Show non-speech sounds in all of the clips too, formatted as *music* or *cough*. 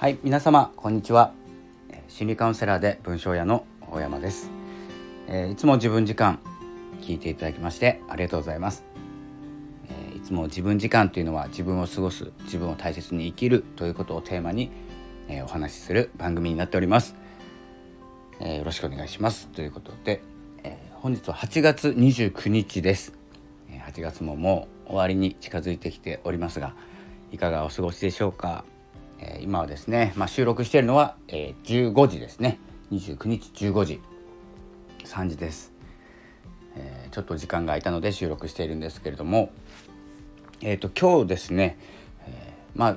はい皆様こんにちは。心理カウンセラーで文章屋の大山です、えー、いつも自分時間聞いていただきましてありがとうございます、えー、いつも自分時間というのは自分を過ごす自分を大切に生きるということをテーマに、えー、お話しする番組になっております、えよろしくお願いします。ということで、え本日は8月29日です。8月ももう終わりに近づいてきておりますがいかがお過ごしでしょうか？えー、今はですね、まあ、収録しているのは、えー、15時ですね。29日15時。3時です、えー、ちょっと時間が空いたので収録しているんですけれども。えっ、と今日ですね、え、まあ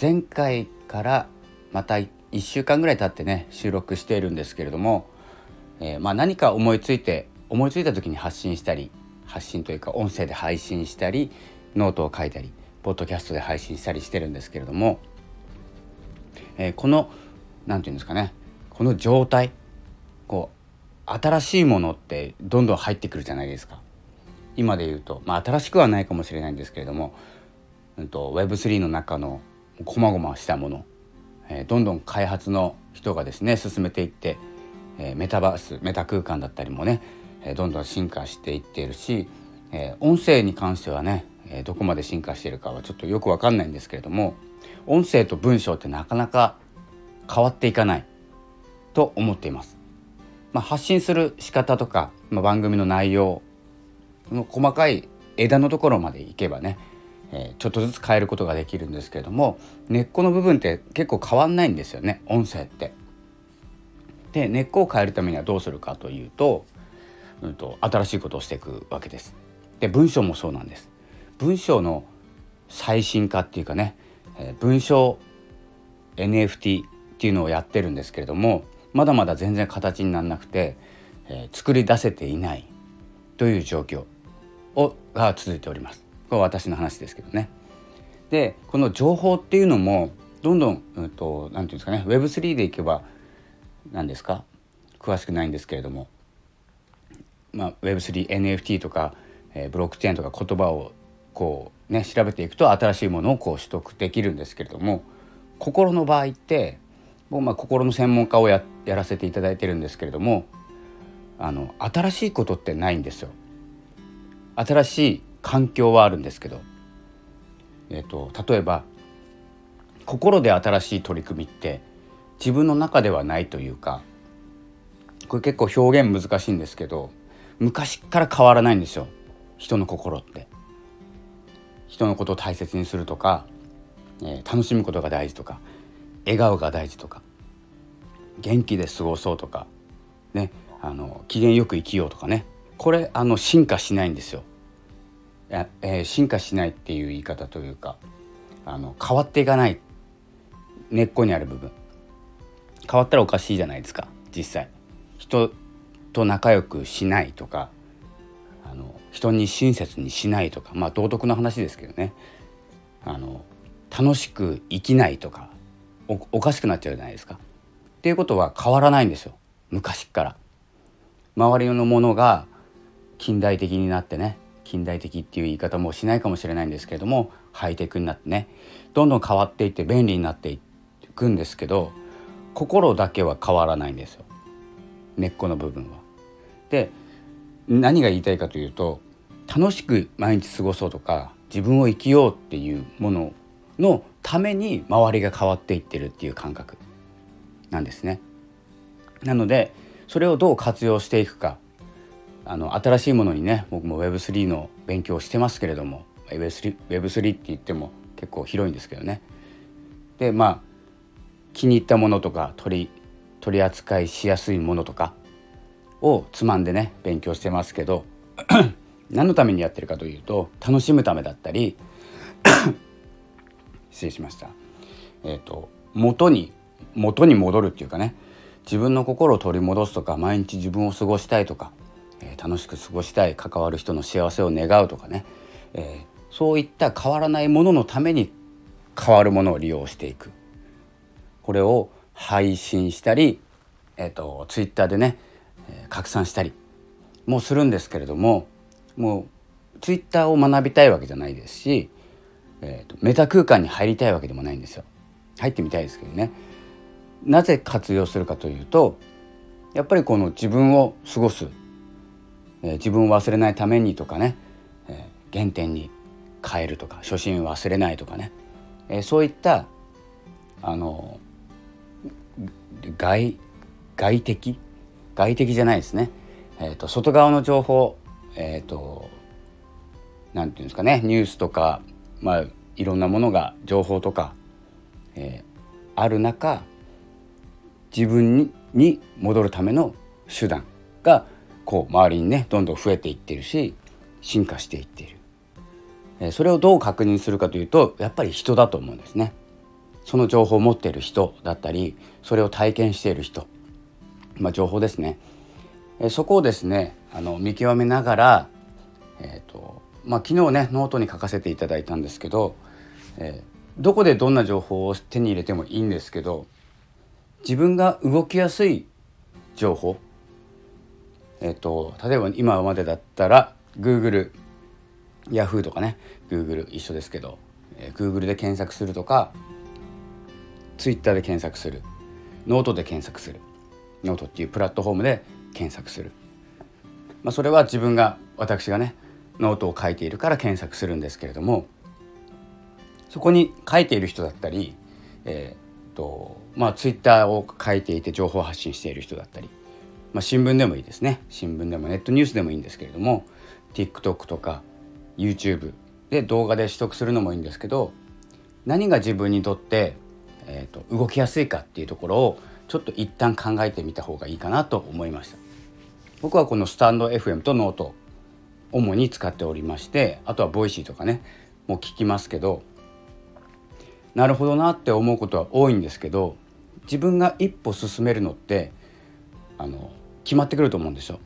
前回からまた1週間ぐらい経ってね収録しているんですけれども、え、まあ何か思いついて思いついた時に発信したり発信というか音声で配信したりノートを書いたりポッドキャストで配信したりしてるんですけれどもえー、この何て言うんですかねこの状態こう新しいものってどんどん入ってくるじゃないですか。今で言うと、まあ、新しくはないかもしれないんですけれども、うんと、Web3 の中のこまごましたもの、えー、どんどん開発の人がですね進めていって、えー、メタバースメタ空間だったりもね、えー、どんどん進化していっているし、え音声に関してはね、えどこまで進化しているかはちょっとよく分かんないんですけれども音声と文章ってなかなか変わっていかないと思っています。まあ、発信する仕方とか、まあ、番組の内容の細かい枝のところまでいけばね、えー、ちょっとずつ変えることができるんですけれども根っこの部分って結構変わんないんですよね音声って。で根っこを変えるためにはどうするかというと,、うんと、新しいことをしていくわけです。で文章もそうなんです。文章の最新化っていうかねえ文章 NFT っていうのをやってるんですけれどもまだまだ全然形にならなくて、えー、作り出せていないという状況をが続いております。これは私の話ですけどね。でこの情報っていうのもどんどん何、うん、とて言うんですかね Web3 でいけば何ですか詳しくないんですけれども、まあ、Web3NFT とか、えー、ブロックチェーンとか言葉をこうね調べていくと新しいものをこう取得できるんですけれども心の場合って僕まあ心の専門家をややらせていただいてるんですけれどもあの新しいことってないんですよ。新しい環境はあるんですけど、えーと、例えば心で新しい取り組みって自分の中ではないというかこれ結構表現難しいんですけど昔から変わらないんですよ人の心って。人のことを大切にするとか、えー、楽しむことが大事とか笑顔が大事とか元気で過ごそうとかねあの機嫌よく生きようとかね。これあの進化しないんですよ。えー、進化しないっていう言い方というかあの変わっていかない。根っこにある部分。変わったらおかしいじゃないですか実際。人と仲良くしないとか人に親切にしないとかまあ道徳の話ですけどねあの楽しく生きないとかおかしくなっちゃうじゃないですか。っていうことは変わらないんですよ昔から。周りのものが近代的になってね近代的っていう言い方もしないかもしれないんですけれどもハイテクになってねどんどん変わっていって便利になっていくんですけど心だけは変わらないんですよ根っこの部分は。で何が言いたいかというと楽しく毎日過ごそうとか自分を生きようっていうもののために周りが変わっていってるっていう感覚なんですね。なのでそれをどう活用していくかあの新しいものにね僕も Web3 の勉強をしてますけれども Web3, Web3 って言っても結構広いんですけどね。でまあ気に入ったものとか取り取り扱いしやすいものとかをつまんでね勉強してますけど *clears throat* 何のためにやってるかというと楽しむためだったり *clears throat* 失礼しました。えっ、ー、と元に元に戻るっていうかね自分の心を取り戻すとか毎日自分を過ごしたいとか、えー、楽しく過ごしたい関わる人の幸せを願うとかね、えー、そういった変わらないもののために変わるものを利用していく。これを配信したり、えーと、ツイッターでね、拡散したりもするんですけれどももうツイッターを学びたいわけじゃないですし、えーと、メタ空間に入りたいわけでもないんですよ。入ってみたいですけどねなぜ活用するかというとやっぱりこの自分を過ごす、えー、自分を忘れないためにとかね、えー、原点に変えるとか初心を忘れないとかね、えー、そういったあの外外的外的じゃないですね、えーと、外側の情報えっ、ー、となんていうんですかね。ニュースとか、まあ、いろんなものが情報とか、えー、ある中自分にに戻るための手段がこう周りにねどんどん増えていってるし進化していっている、えー、それをどう確認するかというとやっぱり人だと思うんですね。その情報を持っている人だったりそれを体験している人、まあ、情報ですね、え、そこをですねあの見極めながら、えーとまあ、昨日ねノートに書かせていただいたんですけど、えー、どこでどんな情報を手に入れてもいいんですけど自分が動きやすい情報えっ、と例えば今までだったら Google Yahoo とかね Google 一緒ですけど、えー、Google で検索するとか Twitter で検索するノートで検索する。ノートっていうプラットフォームで検索する、まあ、それは自分が私がねノートを書いているから検索するんですけれどもそこに書いている人だったり、えーとまあ、ツイッターを書いていて情報発信している人だったり、まあ、新聞でもいいですね。新聞でもネットニュースでもいいんですけれども TikTok とか YouTube で動画で取得するのもいいんですけど何が自分にとって、えーと、動きやすいかっていうところをちょっと一旦考えてみた方がいいかなと思いました僕はこのスタンド FM とノート主に使っておりましてあとは Voicy とかねもう聞きますけどなるほどなって思うことは多いんですけど自分が一歩進めるのってあの決まってくると思うんですよ。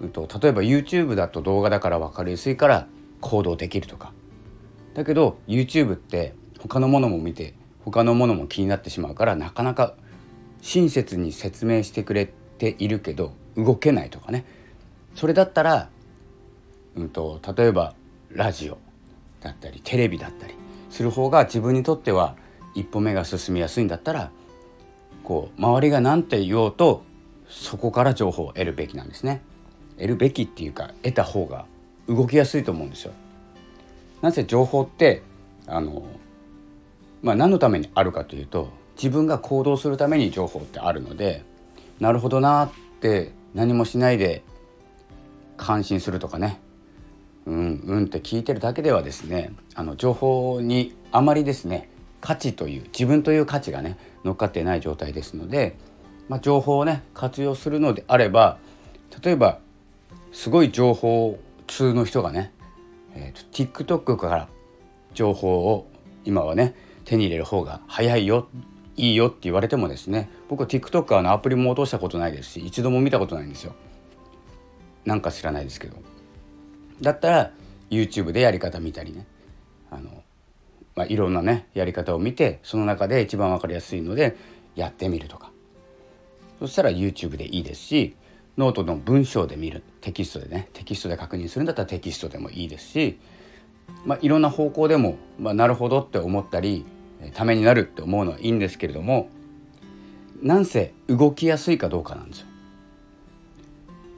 うんと、例えば YouTube だと動画だから分かりやすいから行動できるとかだけど YouTube って他のものも見て他のものも気になってしまうからなかなか親切に説明してくれているけど動けないとかねそれだったら、うんと例えばラジオだったりテレビだったりする方が自分にとっては一歩目が進みやすいんだったらこう周りが何て言おうとそこから情報を得るべきなんですね。得るべきっていうか得た方が動きやすいと思うんですよ。なぜ情報ってあの、まあ、何のためにあるかというと自分が行動するために情報ってあるのでなるほどなって何もしないで感心するとかね。うんうんって聞いてるだけではですねあの情報にあまりですね価値という自分という価値がね乗っかってない状態ですので、まあ、情報をね活用するのであれば例えばすごい情報通の人がね、えー、TikTok から情報を今はね手に入れる方が早いよいいよって言われてもですね僕は TikTok のアプリも落としたことないですし一度も見たことないんですよ。なんか知らないですけど。だったら YouTube でやり方見たりねあのまあ、いろんなねやり方を見てその中で一番分かりやすいのでやってみるとかそしたら YouTube でいいですしノートの文章で見るテキストでねテキストで確認するんだったらテキストでもいいですし、まあ、いろんな方向でも、まあ、なるほどって思ったりためになるって思うのはいいんですけれどもなんせ動きやすいかどうかなんですよ。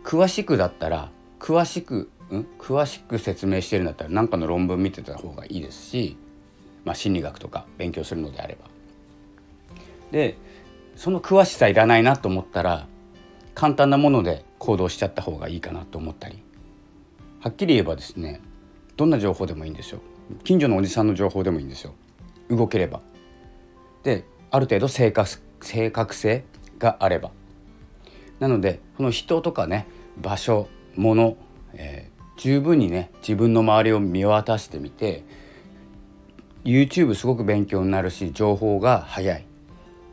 詳しくだったら詳しく、うん、詳しく説明してるんだったら何かの論文見てた方がいいですしまあ、心理学とか勉強するのであれば。でその詳しさいらないなと思ったら簡単なもので行動しちゃった方がいいかなと思ったりはっきり言えばですねどんな情報でもいいんですよ近所のおじさんの情報でもいいんですよ動ければ。である程度正確正確性があれば。なのでこの人とかね場所物、えー、十分にね自分の周りを見渡してみて YouTube すごく勉強になるし情報が早い。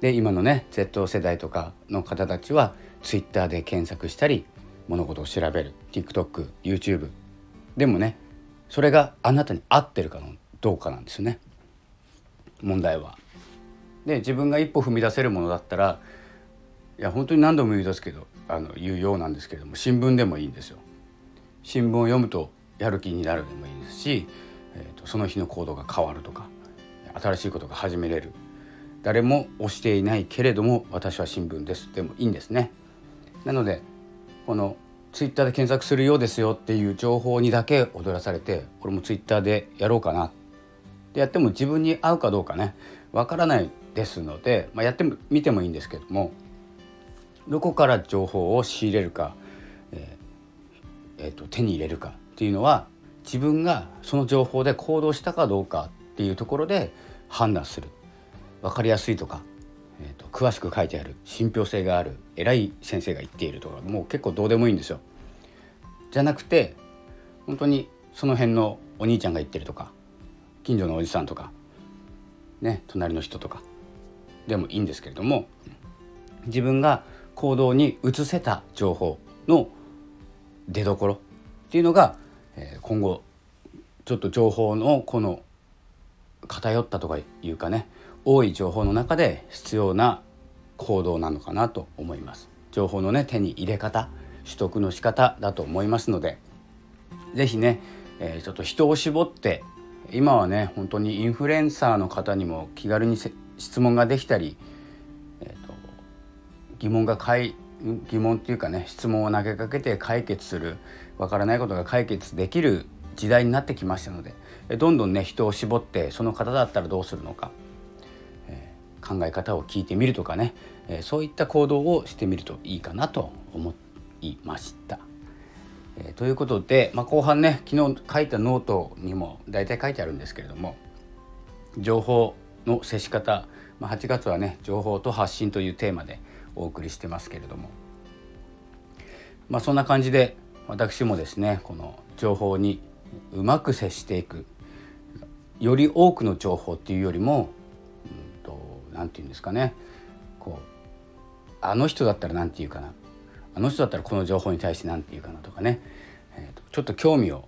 で今のね Z 世代とかの方たちは Twitter で検索したり物事を調べる。TikTokYouTube でもねそれがあなたに合ってるかどうかなんですよね。問題は。で自分が一歩踏み出せるものだったらいや本当に何度も言い出すけどあの言うようなんですけれども新聞でもいいんですよ。新聞を読むとやる気になるでもいいですしえーと、その日の行動が変わるとか新しいことが始めれる誰も押していないけれども私は新聞ですでもいいんですねなのでこのツイッターで検索するようですよっていう情報にだけ踊らされてこれもツイッターでやろうかなでやっても自分に合うかどうかねわからないですので、まあ、やってみてもいいんですけどもどこから情報を仕入れるか、えーえーと、手に入れるかっていうのは自分がその情報で行動したかどうかっていうところで判断する分かりやすいとか、えーと、詳しく書いてある信憑性がある偉い先生が言っているとかもう結構どうでもいいんですよ。じゃなくて本当にその辺のお兄ちゃんが言ってるとか近所のおじさんとかね隣の人とかでもいいんですけれども自分が行動に移せた情報の出どころっていうのが、え今後ちょっと情報のこの偏ったとかいうかね多い情報の中で必要な行動なのかなと思います。情報のね手に入れ方取得の仕方だと思いますので是非ね、えー、ちょっと人を絞って今はね本当にインフルエンサーの方にも気軽に質問ができたり、えーと、疑問が解疑問っていうかね質問を投げかけて解決するわからないことが解決できる時代になってきましたのでどんどんね人を絞ってその方だったらどうするのか、えー、考え方を聞いてみるとかね、えー、そういった行動をしてみるといいかなと思いました。えー、ということで、まあ、後半ね昨日書いたノートにも大体書いてあるんですけれども情報の接し方、まあ、8月はね情報と発信というテーマでお送りしてますけれども、まあ、そんな感じで私もですねこの情報にうまく接していくより多くの情報っていうよりも何、うん、て言うんですかねこうあの人だったら何て言うかなあの人だったらこの情報に対して何て言うかなとかね、えーと、ちょっと興味を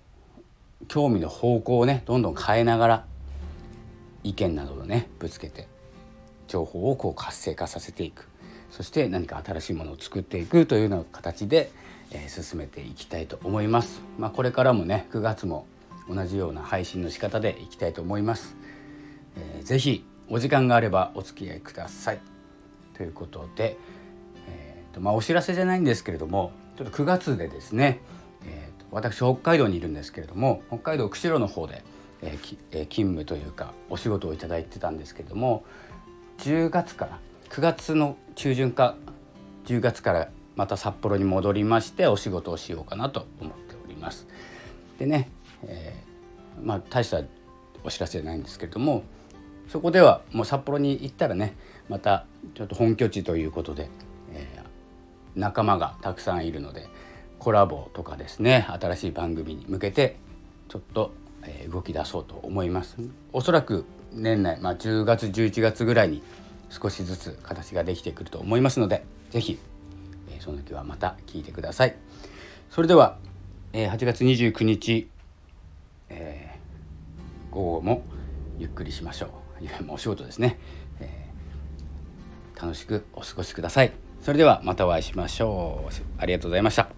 興味の方向をねどんどん変えながら意見などをねぶつけて情報をこう活性化させていくそして何か新しいものを作っていくというような形で、えー、進めていきたいと思います。まあ、これからもね9月も同じような配信の仕方でいきたいと思います。えー、ぜひお時間があればお付き合いください。ということで、まあ、お知らせじゃないんですけれどもちょっと9月でですね、えーと、私北海道にいるんですけれども北海道釧路の方で、えーえー、勤務というかお仕事をいただいてたんですけれども10月から9月の中旬か10月からまた札幌に戻りましてお仕事をしようかなと思っております。でね、えー、まあ大したお知らせじゃないんですけれどもそこではもう札幌に行ったらねまたちょっと本拠地ということで仲間がたくさんいるのでコラボとかですね新しい番組に向けてちょっと動き出そうと思います。おそらく年内、まあ、10月11月ぐらいに少しずつ形ができてくると思いますので是非その時はまた聞いてください。それでは8月29日、えー、午後もゆっくりしましょう。お仕事ですね、楽しくお過ごしください。それではまたお会いしましょう。ありがとうございました。